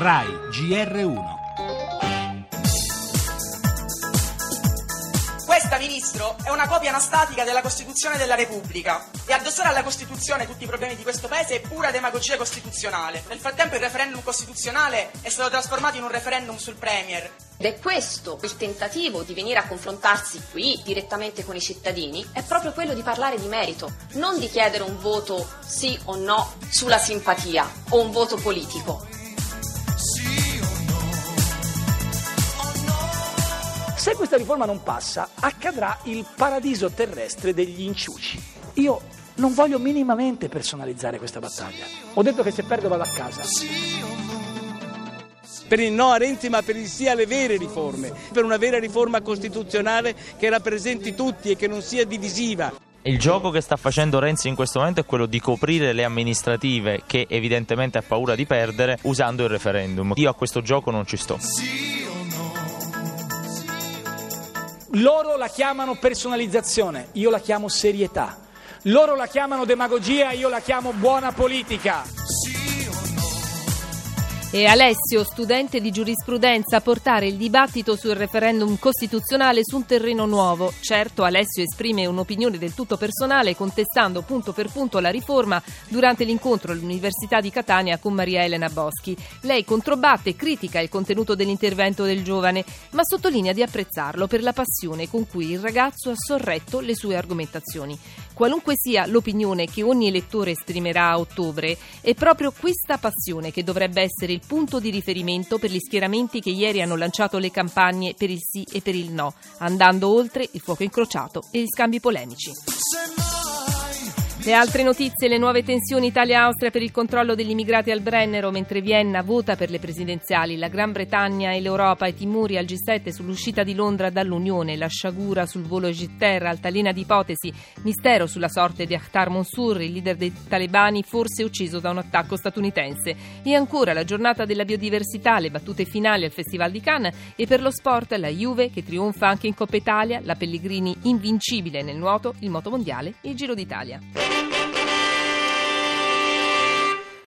RAI GR1 Questa, Ministro, è una copia anastatica della Costituzione della Repubblica e addossare alla Costituzione tutti i problemi di questo Paese è pura demagogia costituzionale. Nel frattempo il referendum costituzionale è stato trasformato in un referendum sul Premier. Ed è questo il tentativo di venire a confrontarsi qui direttamente con i cittadini, è proprio quello di parlare di merito, non di chiedere un voto sì o no sulla simpatia o un voto politico. Se questa riforma non passa, accadrà il paradiso terrestre degli inciuci. Io non voglio minimamente personalizzare questa battaglia. Ho detto che se perdo vado a casa. Per il no a Renzi ma per il sì alle vere riforme, per una vera riforma costituzionale che rappresenti tutti e che non sia divisiva. Il gioco che sta facendo Renzi in questo momento è quello di coprire le amministrative che evidentemente ha paura di perdere usando il referendum. Io a questo gioco non ci sto. Loro la chiamano personalizzazione, io la chiamo serietà. Loro la chiamano demagogia, io la chiamo buona politica. E Alessio, studente di giurisprudenza, a portare il dibattito sul referendum costituzionale su un terreno nuovo. Certo, Alessio esprime un'opinione del tutto personale, contestando punto per punto la riforma durante l'incontro all'Università di Catania con Maria Elena Boschi. Lei controbatte e critica il contenuto dell'intervento del giovane, ma sottolinea di apprezzarlo per la passione con cui il ragazzo ha sorretto le sue argomentazioni. Qualunque sia l'opinione che ogni elettore esprimerà a ottobre, è proprio questa passione che dovrebbe essere il punto di riferimento per gli schieramenti che ieri hanno lanciato le campagne per il sì e per il no, andando oltre il fuoco incrociato e gli scambi polemici. Le altre notizie, le nuove tensioni Italia-Austria per il controllo degli immigrati al Brennero, mentre Vienna vota per le presidenziali, la Gran Bretagna e l'Europa e timori al G7 sull'uscita di Londra dall'Unione, la sciagura sul volo Egitter, altalena di ipotesi, mistero sulla sorte di Akhtar Mansour, il leader dei talebani forse ucciso da un attacco statunitense. E ancora la giornata della biodiversità, le battute finali al Festival di Cannes. E per lo sport la Juve che trionfa anche in Coppa Italia, la Pellegrini invincibile nel nuoto, il moto mondiale e il Giro d'Italia.